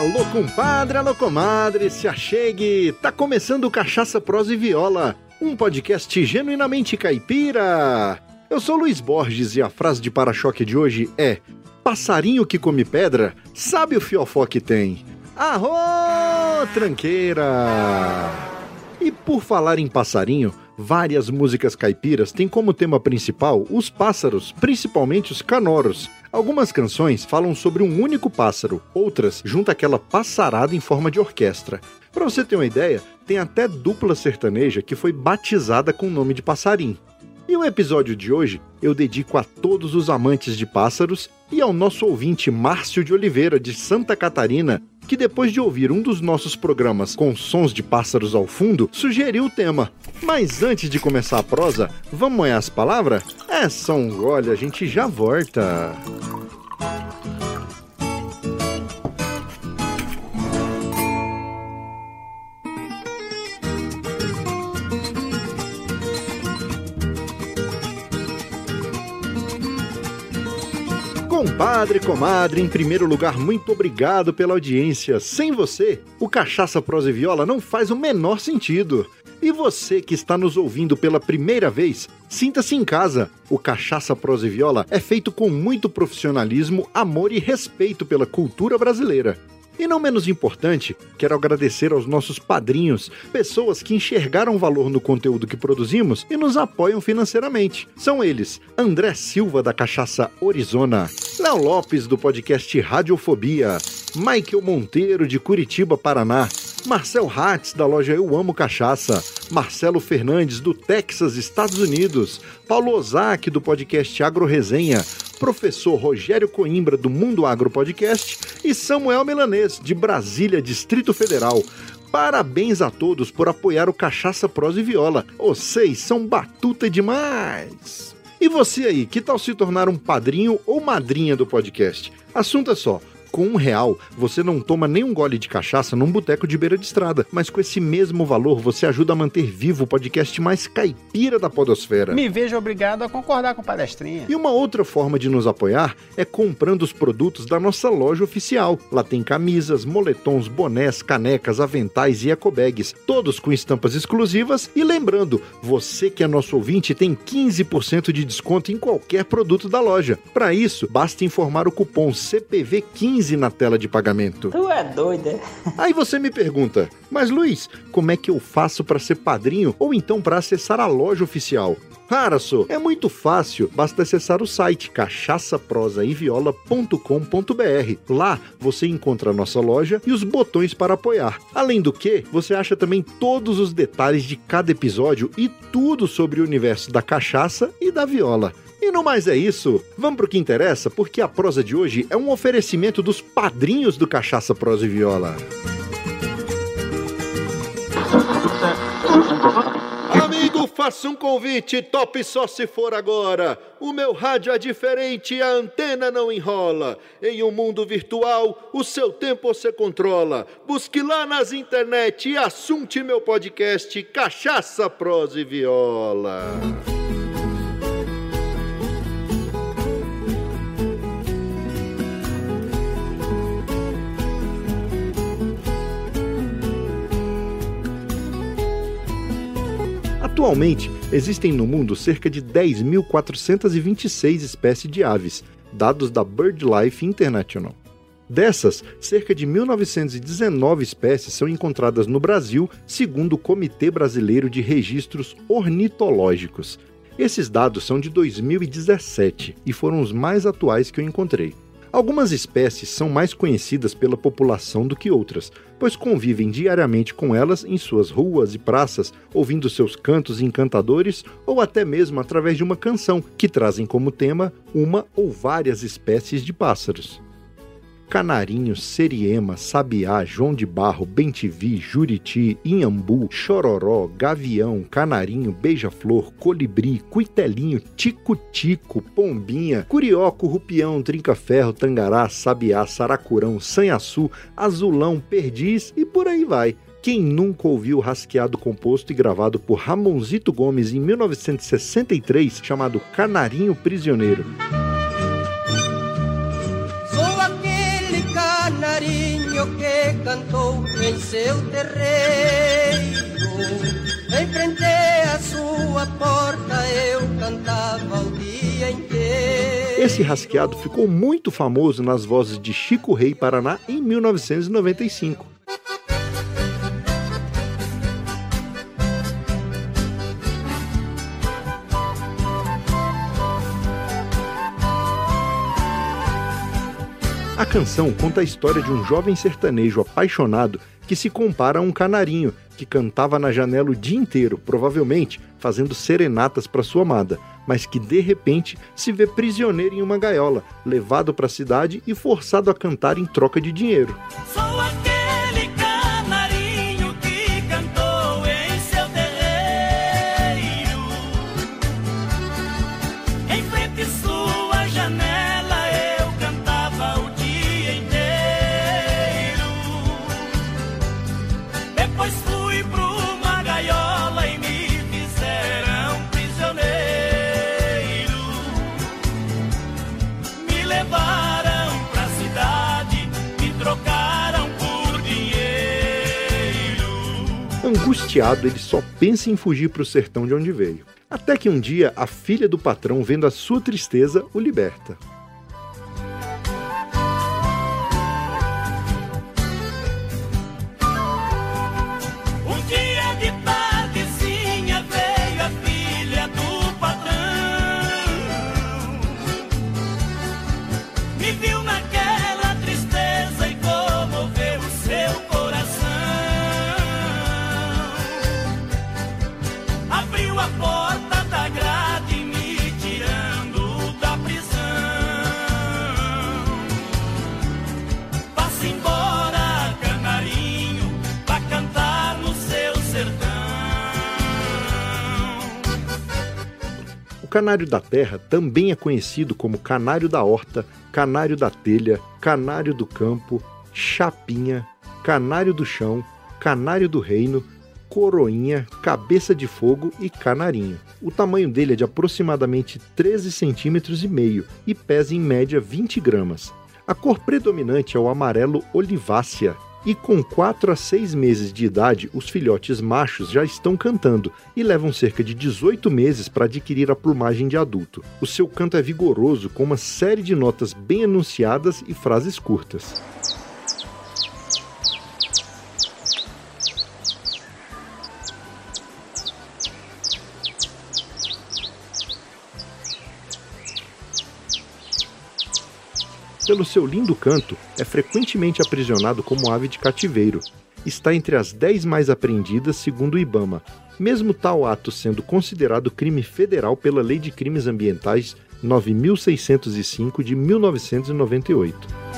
Alô, compadre, alô, comadre, se achegue! Tá começando Cachaça, Prosa e Viola, um podcast genuinamente caipira. Eu sou Luiz Borges e a frase de para-choque de hoje é: Passarinho que come pedra, sabe o fiofó que tem. Arro, tranqueira! E por falar em passarinho, várias músicas caipiras têm como tema principal os pássaros, principalmente os canoros. Algumas canções falam sobre um único pássaro, outras juntam aquela passarada em forma de orquestra. Para você ter uma ideia, tem até dupla sertaneja que foi batizada com o nome de passarim. E o episódio de hoje eu dedico a todos os amantes de pássaros e ao nosso ouvinte Márcio de Oliveira, de Santa Catarina, que depois de ouvir um dos nossos programas com sons de pássaros ao fundo, sugeriu o tema. Mas antes de começar a prosa, vamos moer as palavras? É só um gole, a gente já volta. Compadre, comadre, em primeiro lugar, muito obrigado pela audiência. Sem você, o Cachaça Prosa e Viola não faz o menor sentido. E você que está nos ouvindo pela primeira vez, sinta-se em casa. O Cachaça Prosa e Viola é feito com muito profissionalismo, amor e respeito pela cultura brasileira. E não menos importante, quero agradecer aos nossos padrinhos, pessoas que enxergaram valor no conteúdo que produzimos e nos apoiam financeiramente. São eles: André Silva da Cachaça Orizona, Léo Lopes do podcast Radiofobia, Michael Monteiro de Curitiba, Paraná, Marcel Hatz, da loja Eu Amo Cachaça, Marcelo Fernandes, do Texas, Estados Unidos, Paulo Ozaki, do podcast Agro Resenha, professor Rogério Coimbra, do Mundo Agro Podcast, e Samuel Milanês, de Brasília, Distrito Federal. Parabéns a todos por apoiar o Cachaça Prosa e Viola. Vocês são batuta demais! E você aí, que tal se tornar um padrinho ou madrinha do podcast? Assunto é só com um real, você não toma nem um gole de cachaça num boteco de beira de estrada, mas com esse mesmo valor você ajuda a manter vivo o podcast mais caipira da podosfera. Me vejo obrigado a concordar com palestrinha. E uma outra forma de nos apoiar é comprando os produtos da nossa loja oficial. Lá tem camisas, moletons, bonés, canecas, aventais e ecobags, todos com estampas exclusivas. E lembrando, você que é nosso ouvinte tem 15% de desconto em qualquer produto da loja. Para isso, basta informar o cupom CPV15 15 na tela de pagamento. Tu é doido, é? Aí você me pergunta, mas Luiz, como é que eu faço para ser padrinho ou então para acessar a loja oficial? Cara, só, é muito fácil, basta acessar o site cachaçaprosaeviola.com.br. Lá você encontra a nossa loja e os botões para apoiar. Além do que, você acha também todos os detalhes de cada episódio e tudo sobre o universo da cachaça e da viola. E no mais é isso. Vamos pro que interessa, porque a prosa de hoje é um oferecimento dos padrinhos do Cachaça Prosa e Viola. Amigo, faça um convite, top só se for agora. O meu rádio é diferente a antena não enrola. Em um mundo virtual, o seu tempo você controla. Busque lá nas internet e assunte meu podcast Cachaça, Prosa e Viola. Atualmente, existem no mundo cerca de 10.426 espécies de aves, dados da BirdLife International. Dessas, cerca de 1.919 espécies são encontradas no Brasil, segundo o Comitê Brasileiro de Registros Ornitológicos. Esses dados são de 2017 e foram os mais atuais que eu encontrei. Algumas espécies são mais conhecidas pela população do que outras, pois convivem diariamente com elas em suas ruas e praças, ouvindo seus cantos encantadores ou até mesmo através de uma canção que trazem como tema uma ou várias espécies de pássaros. Canarinho, Seriema, Sabiá, João de Barro, Bentivi, Juriti, Inhambu, Chororó, Gavião, Canarinho, Beija-Flor, Colibri, Cuitelinho, Tico-Tico, Pombinha, Curioco, Rupião, Trinca-Ferro, Tangará, Sabiá, Saracurão, Sanhaçu, Azulão, Perdiz e por aí vai. Quem nunca ouviu o rasqueado composto e gravado por Ramonzito Gomes em 1963, chamado Canarinho Prisioneiro? Canarinho que cantou em seu terreiro. Em frente à sua porta eu cantava o dia inteiro. Esse rasqueado ficou muito famoso nas vozes de Chico Rei Paraná em 1995. A canção conta a história de um jovem sertanejo apaixonado que se compara a um canarinho que cantava na janela o dia inteiro, provavelmente fazendo serenatas para sua amada, mas que de repente se vê prisioneiro em uma gaiola, levado para a cidade e forçado a cantar em troca de dinheiro. Angustiado, ele só pensa em fugir para o sertão de onde veio. Até que um dia a filha do patrão, vendo a sua tristeza, o liberta. Canário da terra também é conhecido como canário da horta, canário da telha, canário do campo, chapinha, canário do chão, canário do reino, coroinha, cabeça de fogo e canarinho. O tamanho dele é de aproximadamente 13 centímetros e meio e pesa em média 20 gramas. A cor predominante é o amarelo olivácea, e com 4 a 6 meses de idade, os filhotes machos já estão cantando e levam cerca de 18 meses para adquirir a plumagem de adulto. O seu canto é vigoroso, com uma série de notas bem anunciadas e frases curtas. Pelo seu lindo canto, é frequentemente aprisionado como ave de cativeiro. Está entre as 10 mais apreendidas, segundo o Ibama, mesmo tal ato sendo considerado crime federal pela Lei de Crimes Ambientais 9605 de 1998.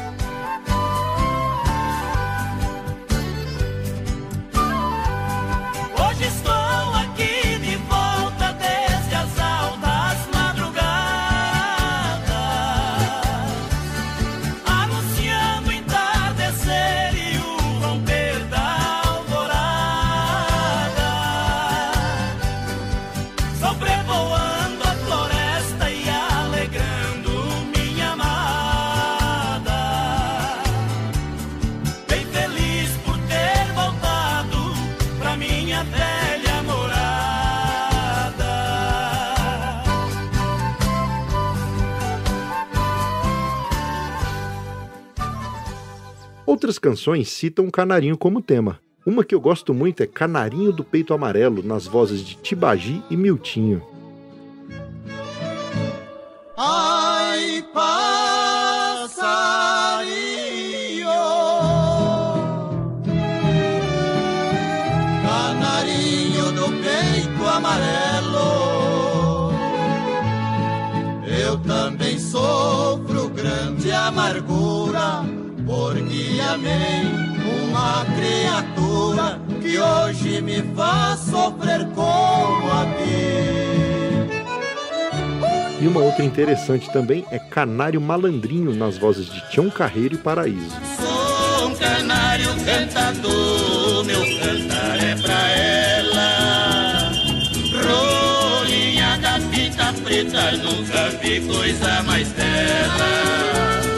Canções citam o canarinho como tema. Uma que eu gosto muito é Canarinho do Peito Amarelo, nas vozes de Tibagi e Miltinho. Ai, passarinho, canarinho do peito amarelo, eu também sofro grande amargura amei uma criatura que hoje me faz sofrer como a. E uma outra interessante também é Canário Malandrinho nas vozes de Tião Carreiro e Paraíso. Sou um canário cantador, meu cantar é pra ela. Rolinha da fita preta, nunca vi coisa mais bela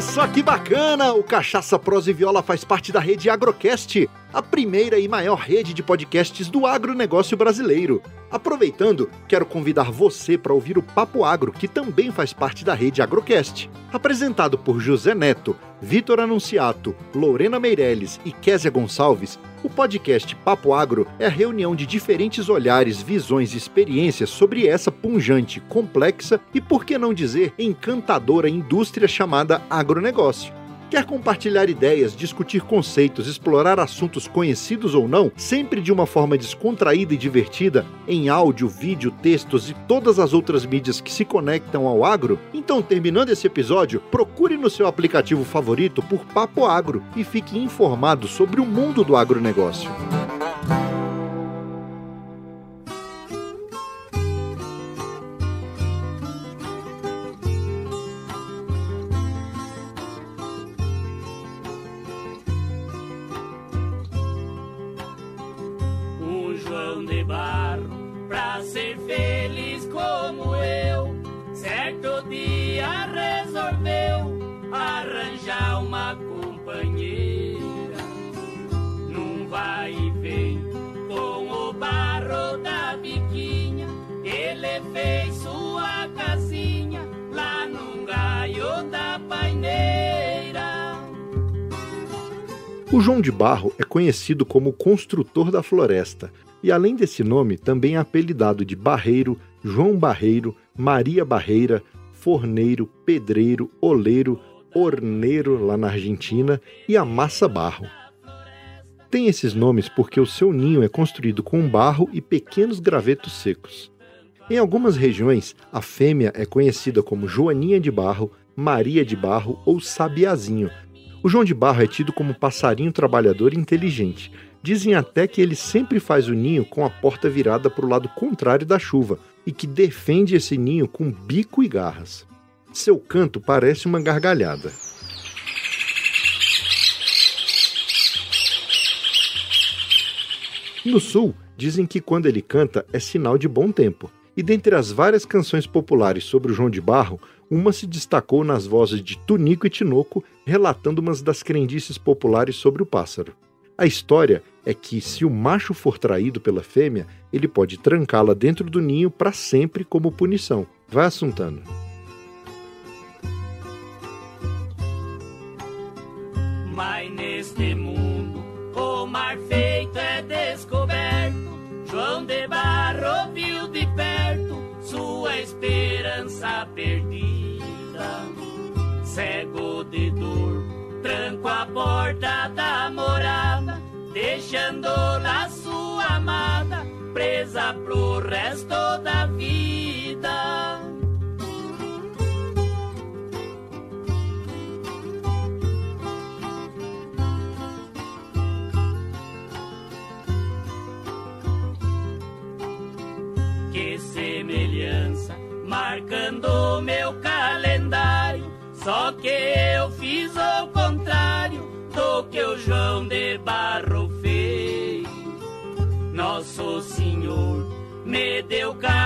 só que bacana! O Cachaça Prosa e Viola faz parte da rede Agrocast, a primeira e maior rede de podcasts do agronegócio brasileiro. Aproveitando, quero convidar você para ouvir o Papo Agro, que também faz parte da rede Agrocast. Apresentado por José Neto, Vitor Anunciato, Lorena Meirelles e Késia Gonçalves, o podcast Papo Agro é a reunião de diferentes olhares, visões e experiências sobre essa punjante, complexa e, por que não dizer, encantadora indústria chamada agronegócio. Quer compartilhar ideias, discutir conceitos, explorar assuntos conhecidos ou não, sempre de uma forma descontraída e divertida, em áudio, vídeo, textos e todas as outras mídias que se conectam ao agro? Então, terminando esse episódio, procure no seu aplicativo favorito por Papo Agro e fique informado sobre o mundo do agronegócio. Barro é conhecido como construtor da floresta e, além desse nome, também é apelidado de Barreiro, João Barreiro, Maria Barreira, Forneiro, Pedreiro, Oleiro, Orneiro lá na Argentina e Amassa Barro. Tem esses nomes porque o seu ninho é construído com barro e pequenos gravetos secos. Em algumas regiões, a fêmea é conhecida como Joaninha de Barro, Maria de Barro ou Sabiazinho, o João de Barro é tido como passarinho trabalhador e inteligente. Dizem até que ele sempre faz o ninho com a porta virada para o lado contrário da chuva e que defende esse ninho com bico e garras. Seu canto parece uma gargalhada. No sul, dizem que quando ele canta é sinal de bom tempo. E dentre as várias canções populares sobre o João de Barro, uma se destacou nas vozes de Tunico e Tinoco, relatando umas das crendices populares sobre o pássaro. A história é que, se o macho for traído pela fêmea, ele pode trancá-la dentro do ninho para sempre como punição. Vai assuntando. Mas neste mundo o mar feito é descoberto. João de Barro viu de perto sua esperança perdida cego de dor, tranco a porta da morada, deixando lá sua amada, presa pro resto da vida. Só que eu fiz o contrário do que o João de Barro fez. Nosso Senhor me deu karma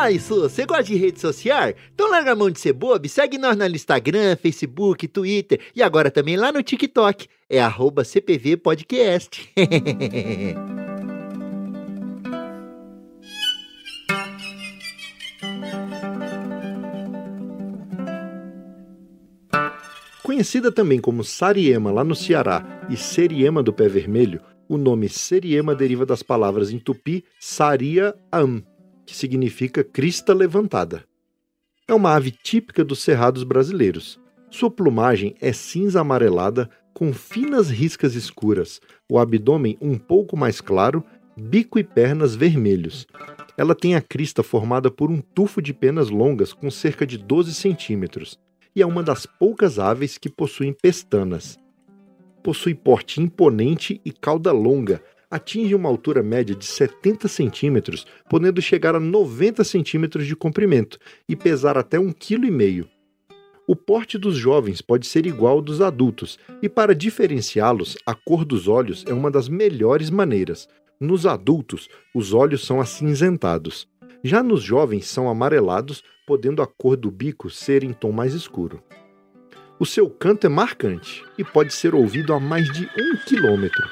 Uai, Su, você gosta de rede social? Então larga a mão de ser bobo segue nós no Instagram, Facebook, Twitter e agora também lá no TikTok. É arroba CPV Podcast. Conhecida também como Sariema lá no Ceará e Seriema do Pé Vermelho, o nome Seriema deriva das palavras em tupi Saria Am, que significa crista levantada. É uma ave típica dos cerrados brasileiros. Sua plumagem é cinza amarelada com finas riscas escuras, o abdômen um pouco mais claro, bico e pernas vermelhos. Ela tem a crista formada por um tufo de penas longas com cerca de 12 centímetros e é uma das poucas aves que possuem pestanas. Possui porte imponente e cauda longa, atinge uma altura média de 70 centímetros, podendo chegar a 90 centímetros de comprimento e pesar até 1,5 kg. O porte dos jovens pode ser igual ao dos adultos, e para diferenciá-los, a cor dos olhos é uma das melhores maneiras. Nos adultos, os olhos são acinzentados. Já nos jovens, são amarelados, podendo a cor do bico ser em tom mais escuro. O seu canto é marcante e pode ser ouvido a mais de um quilômetro.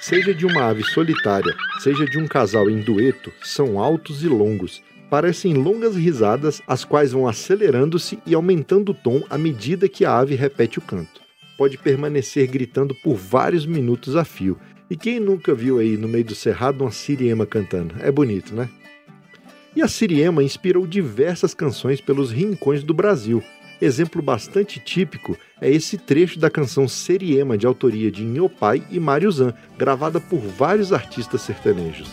Seja de uma ave solitária, seja de um casal em dueto, são altos e longos. Parecem longas risadas, as quais vão acelerando-se e aumentando o tom à medida que a ave repete o canto. Pode permanecer gritando por vários minutos a fio. E quem nunca viu aí no meio do cerrado uma siriema cantando? É bonito, né? E a siriema inspirou diversas canções pelos rincões do Brasil, Exemplo bastante típico é esse trecho da canção Seriema, de autoria de Nhopai e Mário Zan, gravada por vários artistas sertanejos.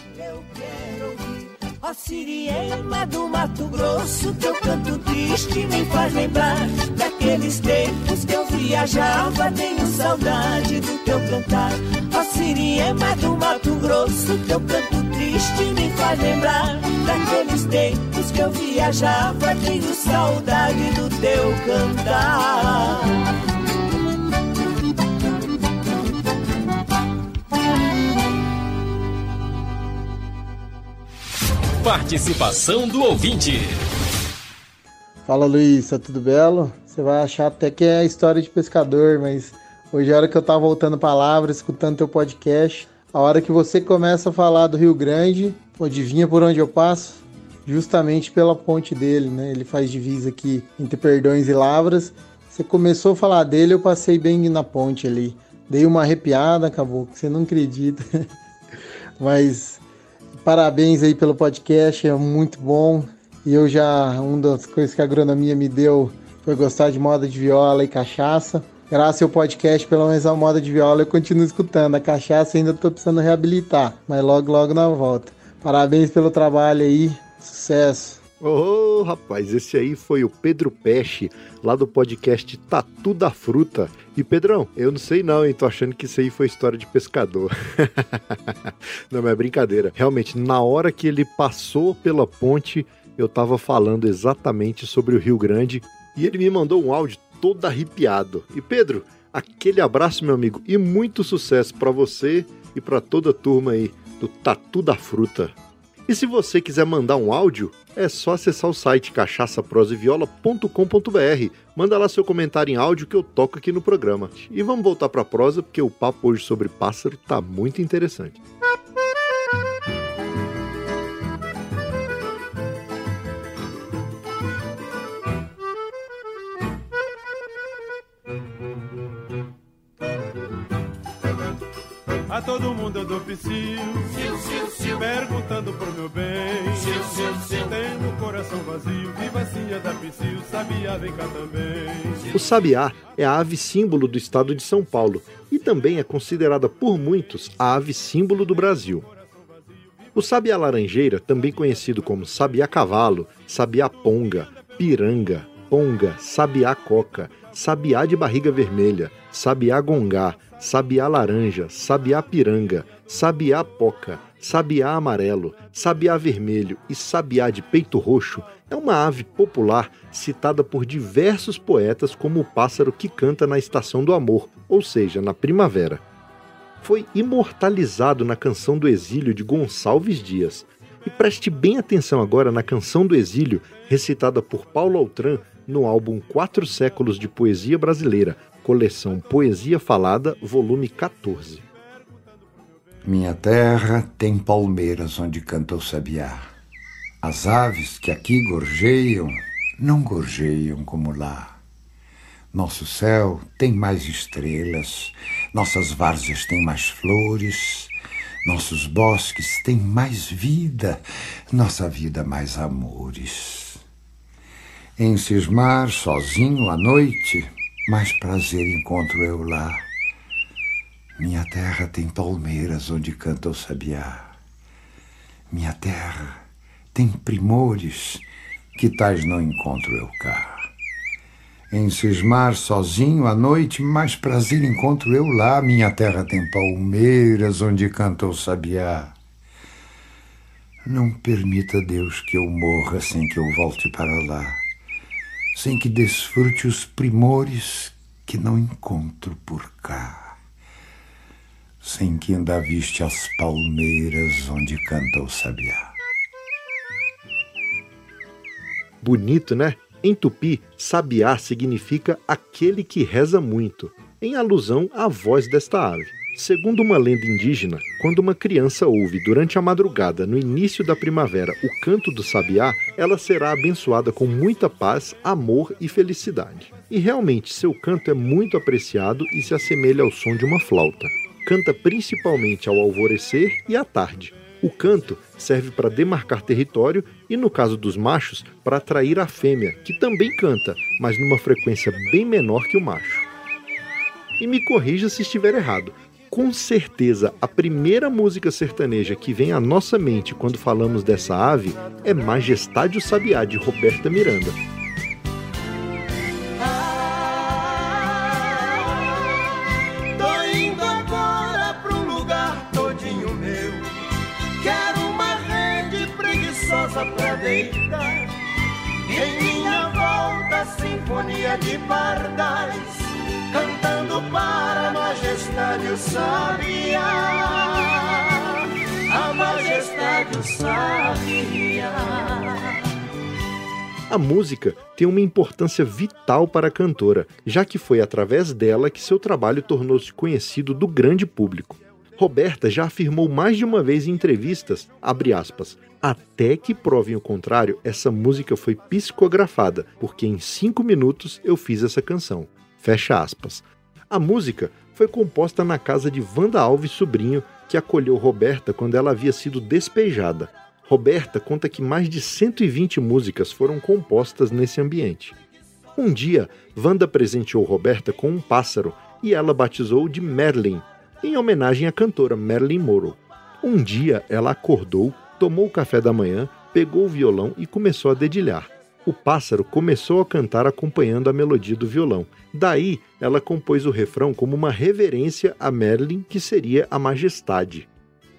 Ó Siriema do Mato Grosso, teu canto triste me faz lembrar daqueles tempos que eu viajava. Tenho saudade do teu cantar. Ó Siriema do Mato Grosso, teu canto triste me faz lembrar daqueles tempos que eu viajava. Tenho saudade do teu cantar. Participação do ouvinte. Fala Luiz, tá tudo belo? Você vai achar até que é história de pescador, mas hoje é a hora que eu tava voltando palavras, escutando teu podcast. A hora que você começa a falar do Rio Grande, adivinha por onde eu passo? Justamente pela ponte dele, né? Ele faz divisa aqui entre Perdões e Lavras. Você começou a falar dele, eu passei bem na ponte ali. Dei uma arrepiada, acabou, que você não acredita. Mas parabéns aí pelo podcast, é muito bom. E eu já, uma das coisas que a agronomia me deu foi gostar de moda de viola e cachaça. Graças ao podcast, pelo menos a moda de viola, eu continuo escutando. A cachaça ainda estou precisando reabilitar, mas logo, logo na volta. Parabéns pelo trabalho aí, sucesso. Ô, oh, rapaz, esse aí foi o Pedro Peixe, lá do podcast Tatu da Fruta. E Pedrão, eu não sei não, hein? Tô achando que isso aí foi história de pescador. não, mas é brincadeira. Realmente, na hora que ele passou pela ponte, eu tava falando exatamente sobre o Rio Grande e ele me mandou um áudio todo arrepiado. E Pedro, aquele abraço, meu amigo, e muito sucesso para você e para toda a turma aí do Tatu da Fruta. E se você quiser mandar um áudio, é só acessar o site cachaçaproseviola.com.br. Manda lá seu comentário em áudio que eu toco aqui no programa. E vamos voltar para a prosa, porque o papo hoje sobre pássaro tá muito interessante. A todo mundo eu dou psiu, perguntando pro meu bem. Tendo o coração vazio, viva assim da psiu, sabiá vem cá também. O sabiá é a ave símbolo do estado de São Paulo e também é considerada por muitos a ave símbolo do Brasil. O sabiá laranjeira, também conhecido como sabiá cavalo, sabiá ponga, piranga, ponga, sabiá coca, sabiá de barriga vermelha, sabiá gongá, sabiá laranja, sabiá piranga, sabiá poca, sabiá amarelo, sabiá vermelho e sabiá de peito roxo é uma ave popular citada por diversos poetas como o pássaro que canta na estação do amor, ou seja, na primavera. Foi imortalizado na Canção do Exílio de Gonçalves Dias. E preste bem atenção agora na Canção do Exílio, recitada por Paulo Altran no álbum Quatro Séculos de Poesia Brasileira, coleção Poesia Falada, volume 14. Minha terra tem palmeiras onde canta o sabiá. As aves que aqui gorjeiam não gorjeiam como lá. Nosso céu tem mais estrelas, nossas várzeas têm mais flores, nossos bosques têm mais vida, nossa vida mais amores. Em cismar sozinho à noite, mais prazer encontro eu lá. Minha terra tem palmeiras onde canta o sabiá. Minha terra tem primores que tais não encontro eu cá. Em cismar sozinho à noite, mais prazer encontro eu lá. Minha terra tem palmeiras onde canta o sabiá. Não permita, Deus, que eu morra sem que eu volte para lá, sem que desfrute os primores que não encontro por cá, sem que ainda viste as palmeiras onde canta o sabiá. Bonito, né? Em tupi, sabiá significa aquele que reza muito, em alusão à voz desta ave. Segundo uma lenda indígena, quando uma criança ouve durante a madrugada, no início da primavera, o canto do sabiá, ela será abençoada com muita paz, amor e felicidade. E realmente, seu canto é muito apreciado e se assemelha ao som de uma flauta. Canta principalmente ao alvorecer e à tarde. O canto serve para demarcar território e, no caso dos machos, para atrair a fêmea, que também canta, mas numa frequência bem menor que o macho. E me corrija se estiver errado. Com certeza, a primeira música sertaneja que vem à nossa mente quando falamos dessa ave é Majestade o Sabiá, de Roberta Miranda. Deitar. Em minha volta, sinfonia de pardais. Cantando para a majestade o sabiá. A majestade o sabiá. A música tem uma importância vital para a cantora, já que foi através dela que seu trabalho tornou-se conhecido do grande público. Roberta já afirmou mais de uma vez em entrevistas, aspas, até que provem o contrário, essa música foi psicografada, porque em cinco minutos eu fiz essa canção. Fecha aspas. A música foi composta na casa de Wanda Alves Sobrinho, que acolheu Roberta quando ela havia sido despejada. Roberta conta que mais de 120 músicas foram compostas nesse ambiente. Um dia, Wanda presenteou Roberta com um pássaro e ela batizou de Merlin, em homenagem à cantora Marilyn Monroe. Um dia, ela acordou, tomou o café da manhã, pegou o violão e começou a dedilhar. O pássaro começou a cantar acompanhando a melodia do violão. Daí, ela compôs o refrão como uma reverência a Merlin, que seria a majestade.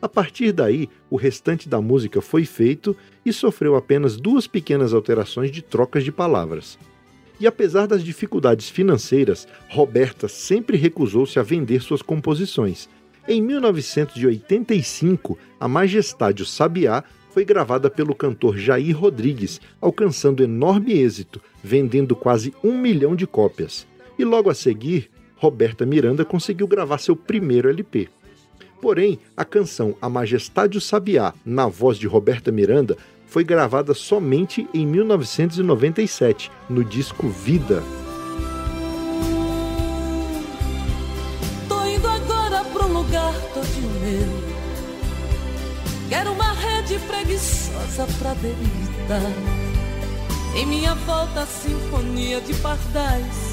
A partir daí, o restante da música foi feito e sofreu apenas duas pequenas alterações de trocas de palavras. E apesar das dificuldades financeiras, Roberta sempre recusou-se a vender suas composições. Em 1985, A Majestade o Sabiá foi gravada pelo cantor Jair Rodrigues, alcançando enorme êxito, vendendo quase um milhão de cópias. E logo a seguir, Roberta Miranda conseguiu gravar seu primeiro LP. Porém, a canção A Majestade o Sabiá, na voz de Roberta Miranda, foi gravada somente em 1997, no disco Vida. Tô indo agora pro lugar todinho meu. Quero uma rede preguiçosa pra deitar. Em minha volta, a sinfonia de pardais,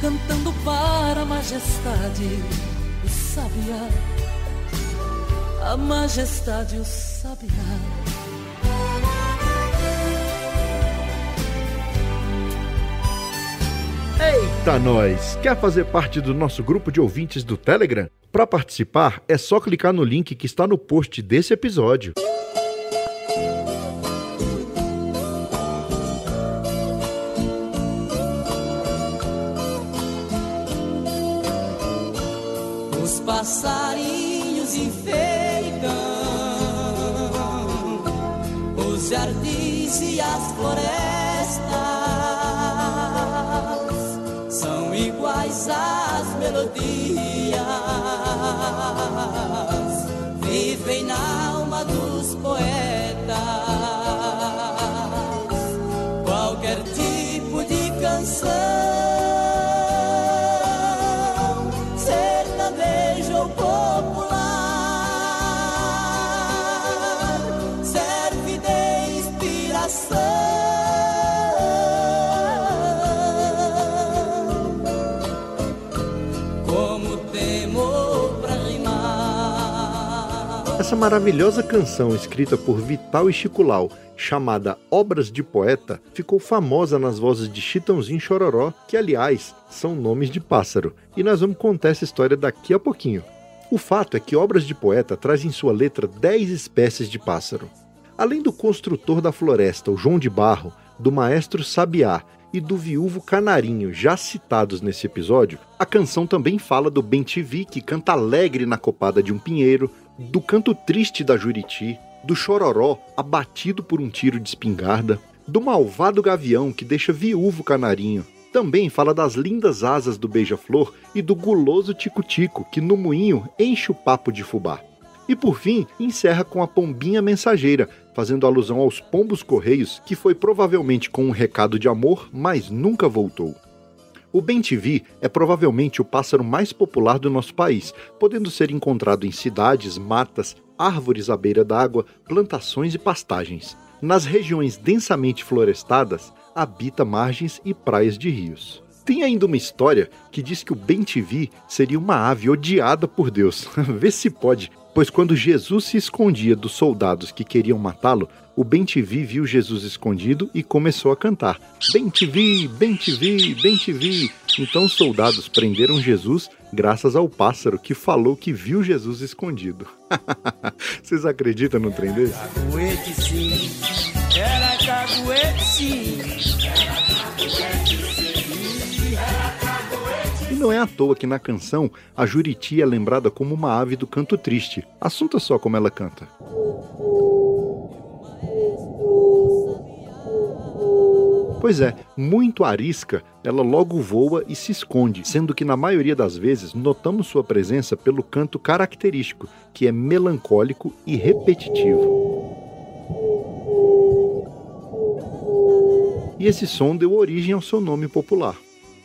cantando para a majestade o sabiá. A majestade o sabiá. Eita nós! Quer fazer parte do nosso grupo de ouvintes do Telegram? Para participar, é só clicar no link que está no post desse episódio. Os passarinhos enfeitam os jardins e as florestas são iguais às melodias, vivem na alma dos poetas. Essa maravilhosa canção escrita por Vital e Chico Lau, chamada Obras de Poeta, ficou famosa nas vozes de Chitãozinho Chororó, que aliás são nomes de pássaro, e nós vamos contar essa história daqui a pouquinho. O fato é que Obras de Poeta traz em sua letra 10 espécies de pássaro. Além do construtor da floresta, o João de Barro, do maestro Sabiá e do viúvo Canarinho, já citados nesse episódio, a canção também fala do Bentivi, que canta alegre na copada de um pinheiro, do canto triste da Juriti, do chororó abatido por um tiro de espingarda, do malvado gavião que deixa viúvo Canarinho. Também fala das lindas asas do beija-flor e do guloso tico-tico que no moinho enche o papo de fubá. E por fim, encerra com a pombinha mensageira, fazendo alusão aos pombos correios, que foi provavelmente com um recado de amor, mas nunca voltou. O bem-TV é provavelmente o pássaro mais popular do nosso país, podendo ser encontrado em cidades, matas, árvores à beira d'água, plantações e pastagens. Nas regiões densamente florestadas, habita margens e praias de rios. Tem ainda uma história que diz que o bem-TV seria uma ave odiada por Deus. Vê se pode, Pois quando Jesus se escondia dos soldados que queriam matá-lo, o Bem-te-vi viu Jesus escondido e começou a cantar: Bem-te-vi, bem-te-vi, bem-te-vi. Então os soldados prenderam Jesus graças ao pássaro que falou que viu Jesus escondido. Vocês acreditam no trem desse? Caguete sim, era caguete sim. Não é à toa que na canção a Juriti é lembrada como uma ave do canto triste. Assunta só como ela canta. Pois é, muito arisca, ela logo voa e se esconde, sendo que na maioria das vezes notamos sua presença pelo canto característico, que é melancólico e repetitivo. E esse som deu origem ao seu nome popular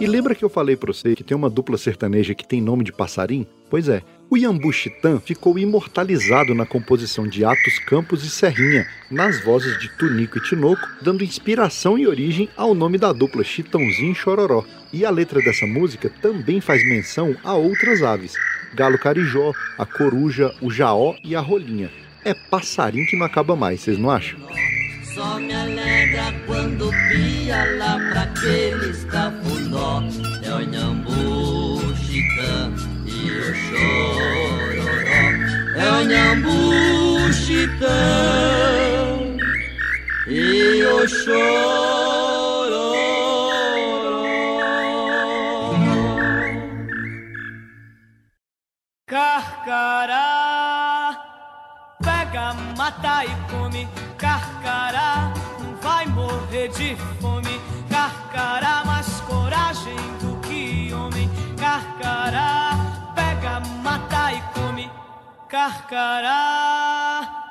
E lembra que eu falei para você que tem uma dupla sertaneja que tem nome de passarim? Pois é, o Iambu Chitã ficou imortalizado na composição de Atos Campos e Serrinha, nas vozes de Tunico e Tinoco, dando inspiração e origem ao nome da dupla Chitãozinho e Chororó. E a letra dessa música também faz menção a outras aves, galo carijó, a coruja, o jaó e a rolinha. É passarim que não acaba mais, vocês não acham? Só me alegra quando pia lá pra aqueles É o Nhambu, Chitã e o Chororó. É o Nhambu, Chitã e o Chororó. Carcará, pega, mata e come. Carcará não vai morrer de fome. Carcará, coragem do que homem. Carcará, pega, mata e come. Carcará.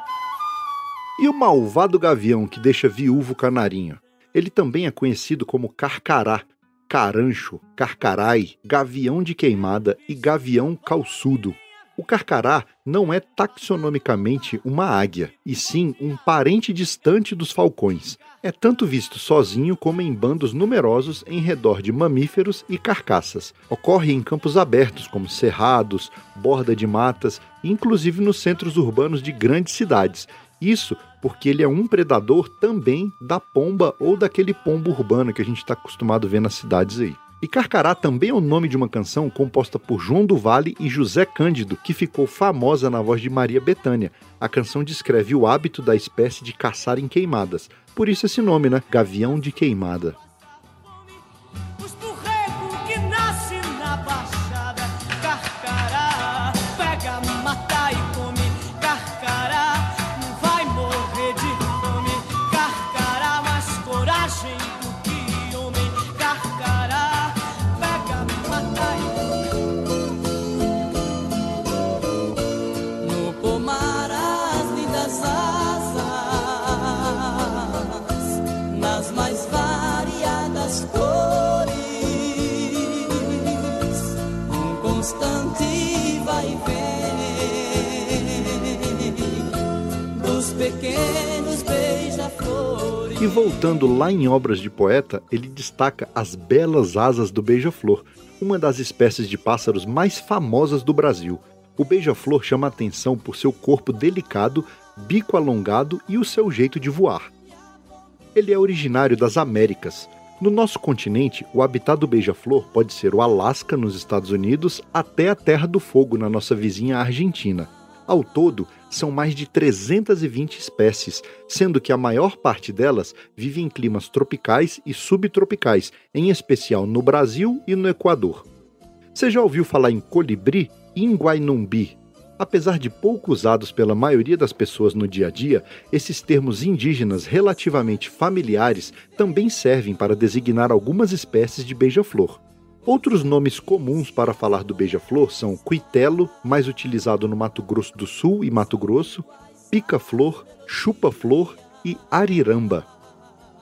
E o malvado gavião que deixa viúvo canarinho? Ele também é conhecido como carcará, carancho, carcarai, gavião de queimada e gavião calçudo. O carcará não é taxonomicamente uma águia, e sim um parente distante dos falcões. É tanto visto sozinho como em bandos numerosos em redor de mamíferos e carcaças. Ocorre em campos abertos, como cerrados, borda de matas, inclusive nos centros urbanos de grandes cidades. Isso porque ele é um predador também da pomba ou daquele pombo urbano que a gente está acostumado a ver nas cidades aí. E Carcará também é o nome de uma canção composta por João do Vale e José Cândido, que ficou famosa na voz de Maria Bethânia. A canção descreve o hábito da espécie de caçar em queimadas. Por isso esse nome, né? Gavião de Queimada. E voltando lá em Obras de Poeta, ele destaca as belas asas do beija-flor, uma das espécies de pássaros mais famosas do Brasil. O beija-flor chama atenção por seu corpo delicado, bico alongado e o seu jeito de voar. Ele é originário das Américas. No nosso continente, o habitat do beija-flor pode ser o Alasca, nos Estados Unidos, até a Terra do Fogo, na nossa vizinha Argentina. Ao todo, são mais de 320 espécies, sendo que a maior parte delas vive em climas tropicais e subtropicais, em especial no Brasil e no Equador. Você já ouviu falar em colibri e? Apesar de pouco usados pela maioria das pessoas no dia a dia, esses termos indígenas relativamente familiares também servem para designar algumas espécies de beija-flor. Outros nomes comuns para falar do beija-flor são cuitelo, mais utilizado no Mato Grosso do Sul e Mato Grosso, pica-flor, chupa-flor e ariramba.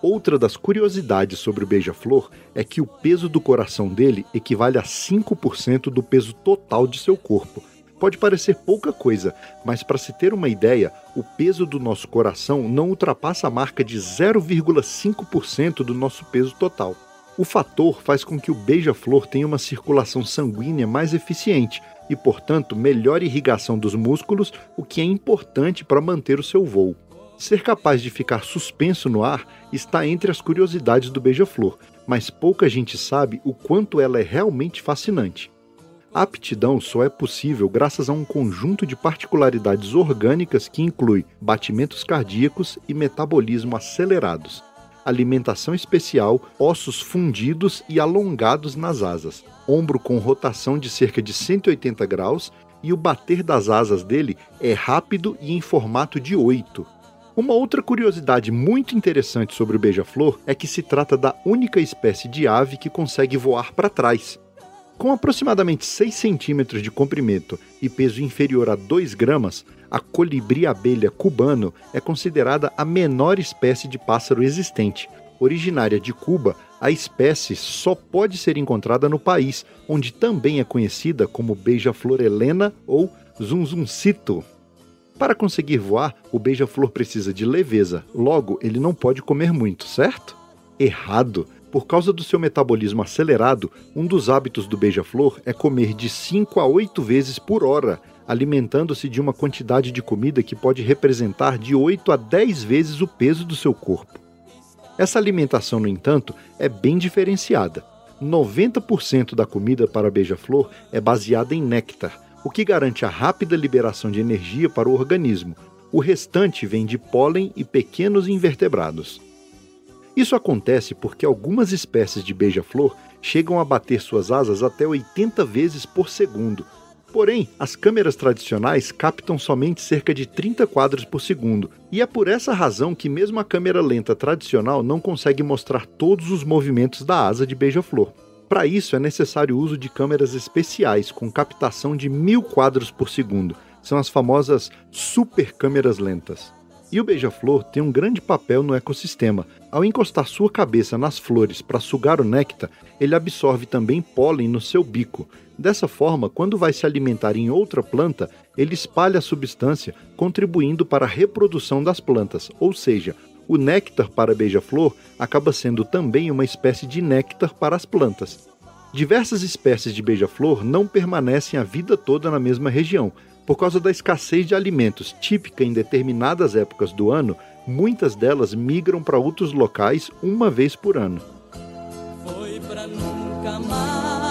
Outra das curiosidades sobre o beija-flor é que o peso do coração dele equivale a 5% do peso total de seu corpo. Pode parecer pouca coisa, mas para se ter uma ideia, o peso do nosso coração não ultrapassa a marca de 0,5% do nosso peso total. O fator faz com que o beija-flor tenha uma circulação sanguínea mais eficiente e, portanto, melhor irrigação dos músculos, o que é importante para manter o seu voo. Ser capaz de ficar suspenso no ar está entre as curiosidades do beija-flor, mas pouca gente sabe o quanto ela é realmente fascinante. A aptidão só é possível graças a um conjunto de particularidades orgânicas que inclui batimentos cardíacos e metabolismo acelerados alimentação especial, ossos fundidos e alongados nas asas, ombro com rotação de cerca de 180 graus e o bater das asas dele é rápido e em formato de oito. Uma outra curiosidade muito interessante sobre o beija-flor é que se trata da única espécie de ave que consegue voar para trás. Com aproximadamente 6 centímetros de comprimento e peso inferior a 2 gramas, a colibri-abelha cubano é considerada a menor espécie de pássaro existente. Originária de Cuba, a espécie só pode ser encontrada no país, onde também é conhecida como beija-flor helena ou zunzuncito. Para conseguir voar, o beija-flor precisa de leveza, logo ele não pode comer muito, certo? Errado! Por causa do seu metabolismo acelerado, um dos hábitos do beija-flor é comer de 5 a 8 vezes por hora, alimentando-se de uma quantidade de comida que pode representar de 8 a 10 vezes o peso do seu corpo. Essa alimentação, no entanto, é bem diferenciada. 90% da comida para beija-flor é baseada em néctar, o que garante a rápida liberação de energia para o organismo. O restante vem de pólen e pequenos invertebrados. Isso acontece porque algumas espécies de beija-flor chegam a bater suas asas até 80 vezes por segundo, Porém, as câmeras tradicionais captam somente cerca de 30 quadros por segundo, e é por essa razão que mesmo a câmera lenta tradicional não consegue mostrar todos os movimentos da asa de beija-flor. Para isso é necessário o uso de câmeras especiais com captação de mil quadros por segundo, são as famosas super câmeras lentas. E o beija-flor tem um grande papel no ecossistema. Ao encostar sua cabeça nas flores para sugar o néctar, ele absorve também pólen no seu bico. Dessa forma, quando vai se alimentar em outra planta, ele espalha a substância, contribuindo para a reprodução das plantas, ou seja, o néctar para beija-flor acaba sendo também uma espécie de néctar para as plantas. Diversas espécies de beija-flor não permanecem a vida toda na mesma região, por causa da escassez de alimentos típica em determinadas épocas do ano, muitas delas migram para outros locais uma vez por ano. Foi pra nunca mais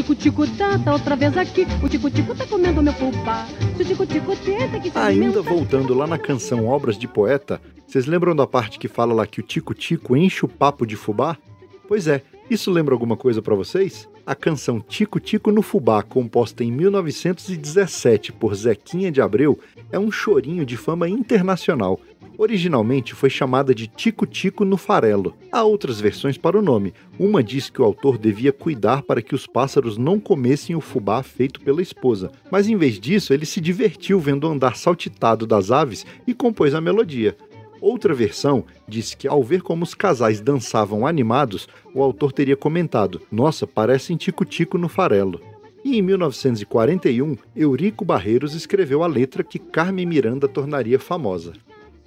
tico-tico tá, tá outra vez aqui. O tico-tico tá comendo meu fubá. Se o tico-tico tenta que se Ainda voltando lá na canção Obras de Poeta, vocês lembram da parte que fala lá que o Tico-Tico enche o papo de fubá? Pois é, isso lembra alguma coisa para vocês? A canção Tico Tico no Fubá, composta em 1917 por Zequinha de Abreu, é um chorinho de fama internacional. Originalmente foi chamada de Tico Tico no Farelo. Há outras versões para o nome. Uma diz que o autor devia cuidar para que os pássaros não comessem o fubá feito pela esposa, mas em vez disso ele se divertiu vendo o andar saltitado das aves e compôs a melodia. Outra versão diz que ao ver como os casais dançavam animados, o autor teria comentado: Nossa, parecem tico-tico no farelo. E em 1941, Eurico Barreiros escreveu a letra que Carmen Miranda tornaria famosa.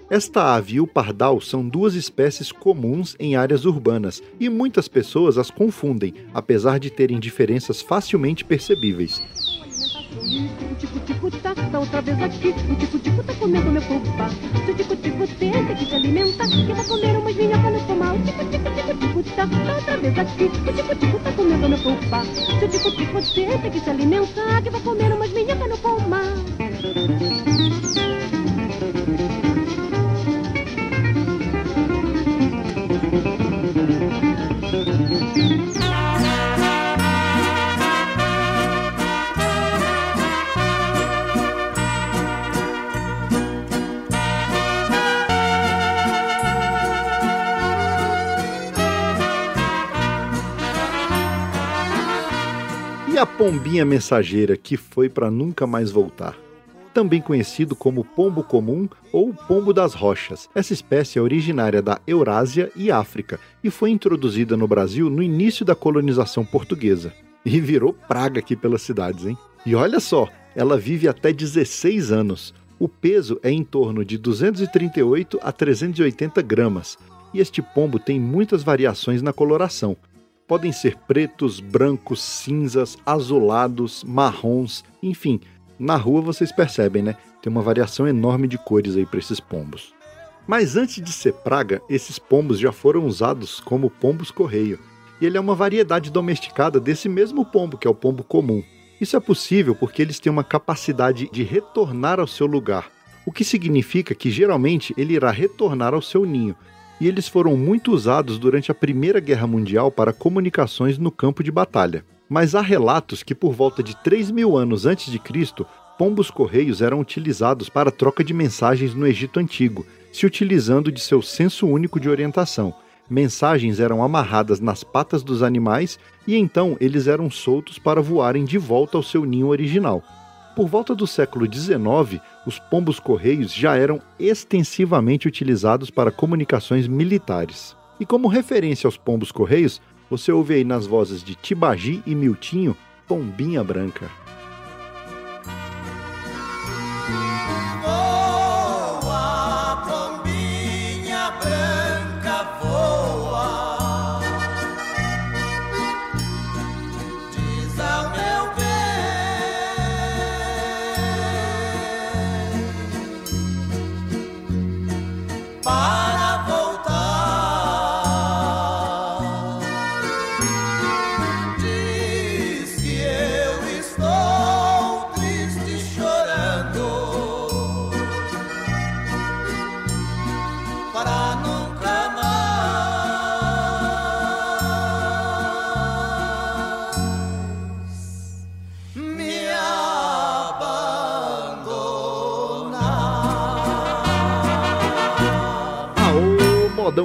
Esta ave e o pardal são duas espécies comuns em áreas urbanas e muitas pessoas as confundem, apesar de terem diferenças facilmente percebíveis. A pombinha mensageira que foi para nunca mais voltar? Também conhecido como pombo comum ou pombo das rochas. Essa espécie é originária da Eurásia e África e foi introduzida no Brasil no início da colonização portuguesa. E virou praga aqui pelas cidades, hein? E olha só, ela vive até 16 anos. O peso é em torno de 238 a 380 gramas. E este pombo tem muitas variações na coloração, podem ser pretos, brancos, cinzas, azulados, marrons, enfim. Na rua vocês percebem, né? Tem uma variação enorme de cores aí para esses pombos. Mas antes de ser praga, esses pombos já foram usados como pombos correio. E ele é uma variedade domesticada desse mesmo pombo, que é o pombo comum. Isso é possível porque eles têm uma capacidade de retornar ao seu lugar, o que significa que geralmente ele irá retornar ao seu ninho, e eles foram muito usados durante a Primeira Guerra Mundial para comunicações no campo de batalha. Mas há relatos que por volta de 3 mil anos antes de Cristo, pombos correios eram utilizados para troca de mensagens no Egito Antigo, se utilizando de seu senso único de orientação. Mensagens eram amarradas nas patas dos animais e então eles eram soltos para voarem de volta ao seu ninho original. Por volta do século XIX, os pombos correios já eram extensivamente utilizados para comunicações militares. E como referência aos pombos correios, você ouve aí nas vozes de Tibagi e Miltinho, Pombinha Branca.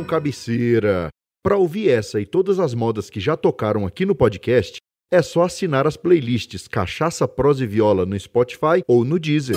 Cabeceira! Para ouvir essa e todas as modas que já tocaram aqui no podcast, é só assinar as playlists Cachaça, Prosa e Viola no Spotify ou no Deezer.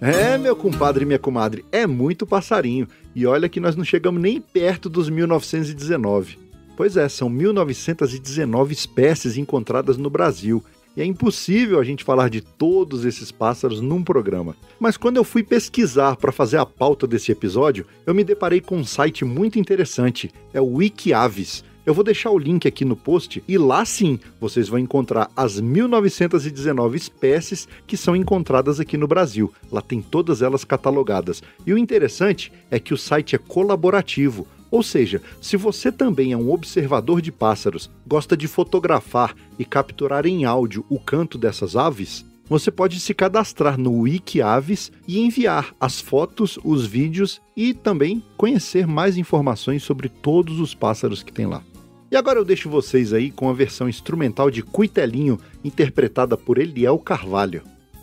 É, meu compadre e minha comadre, é muito passarinho. E olha que nós não chegamos nem perto dos 1919. Pois é, são 1919 espécies encontradas no Brasil. E é impossível a gente falar de todos esses pássaros num programa. Mas quando eu fui pesquisar para fazer a pauta desse episódio, eu me deparei com um site muito interessante. É o Wikiaves. Eu vou deixar o link aqui no post e lá sim vocês vão encontrar as 1919 espécies que são encontradas aqui no Brasil. Lá tem todas elas catalogadas. E o interessante é que o site é colaborativo. Ou seja, se você também é um observador de pássaros, gosta de fotografar e capturar em áudio o canto dessas aves, você pode se cadastrar no Wikiaves e enviar as fotos, os vídeos e também conhecer mais informações sobre todos os pássaros que tem lá. E agora eu deixo vocês aí com a versão instrumental de Cuitelinho, interpretada por Eliel Carvalho.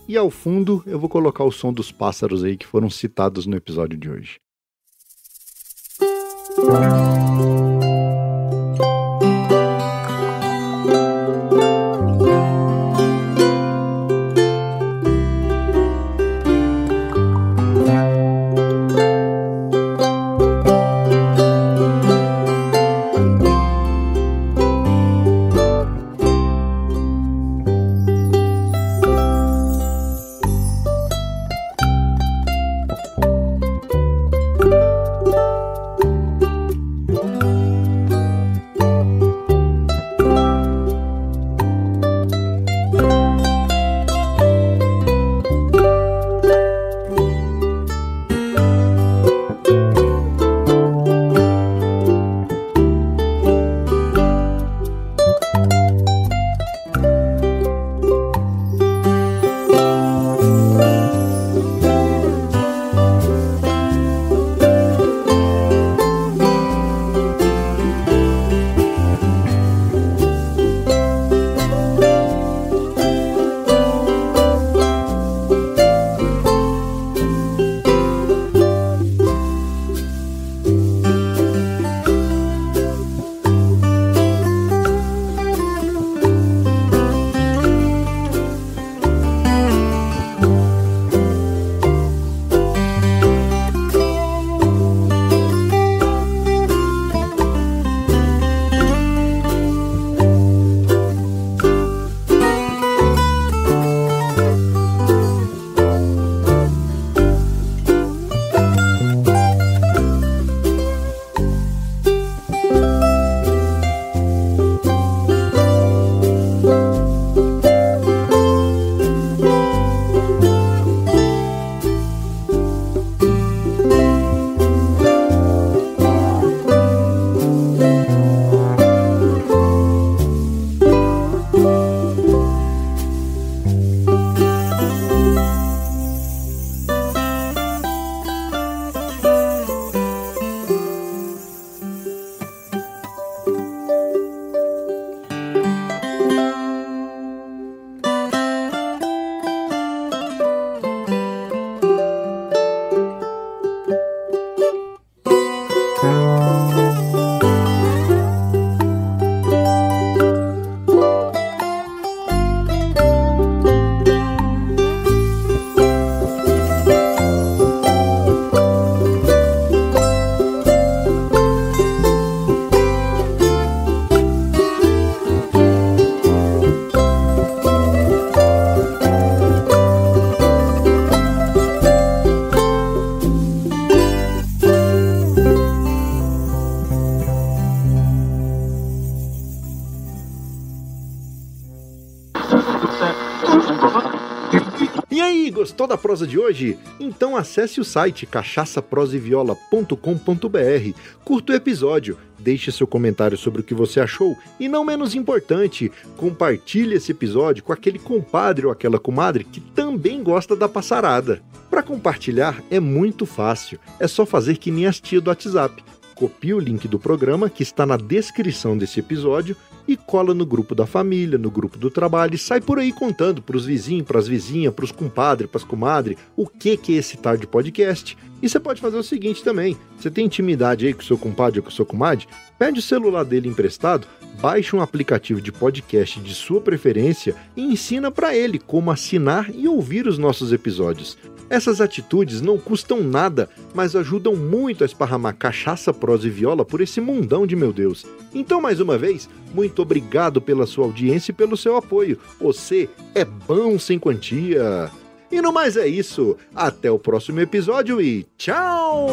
E ao fundo eu vou colocar o som dos pássaros aí que foram citados no episódio de hoje. 嗯。Gostou da prosa de hoje? Então acesse o site cachaçaproseviola.com.br, curta o episódio, deixe seu comentário sobre o que você achou e, não menos importante, compartilhe esse episódio com aquele compadre ou aquela comadre que também gosta da passarada. Para compartilhar é muito fácil, é só fazer que nem as tia do WhatsApp. Copie o link do programa que está na descrição desse episódio e cola no grupo da família, no grupo do trabalho e sai por aí contando para os vizinhos, para as vizinhas, para os compadres, para as comadres, o que, que é esse tal de podcast. E você pode fazer o seguinte também: você tem intimidade aí com o seu compadre ou com o seu comadre? Pede o celular dele emprestado, baixe um aplicativo de podcast de sua preferência e ensina para ele como assinar e ouvir os nossos episódios. Essas atitudes não custam nada, mas ajudam muito a esparramar cachaça, prosa e viola por esse mundão de meu Deus. Então, mais uma vez, muito obrigado pela sua audiência e pelo seu apoio. Você é bom sem quantia. E no mais é isso. Até o próximo episódio e tchau!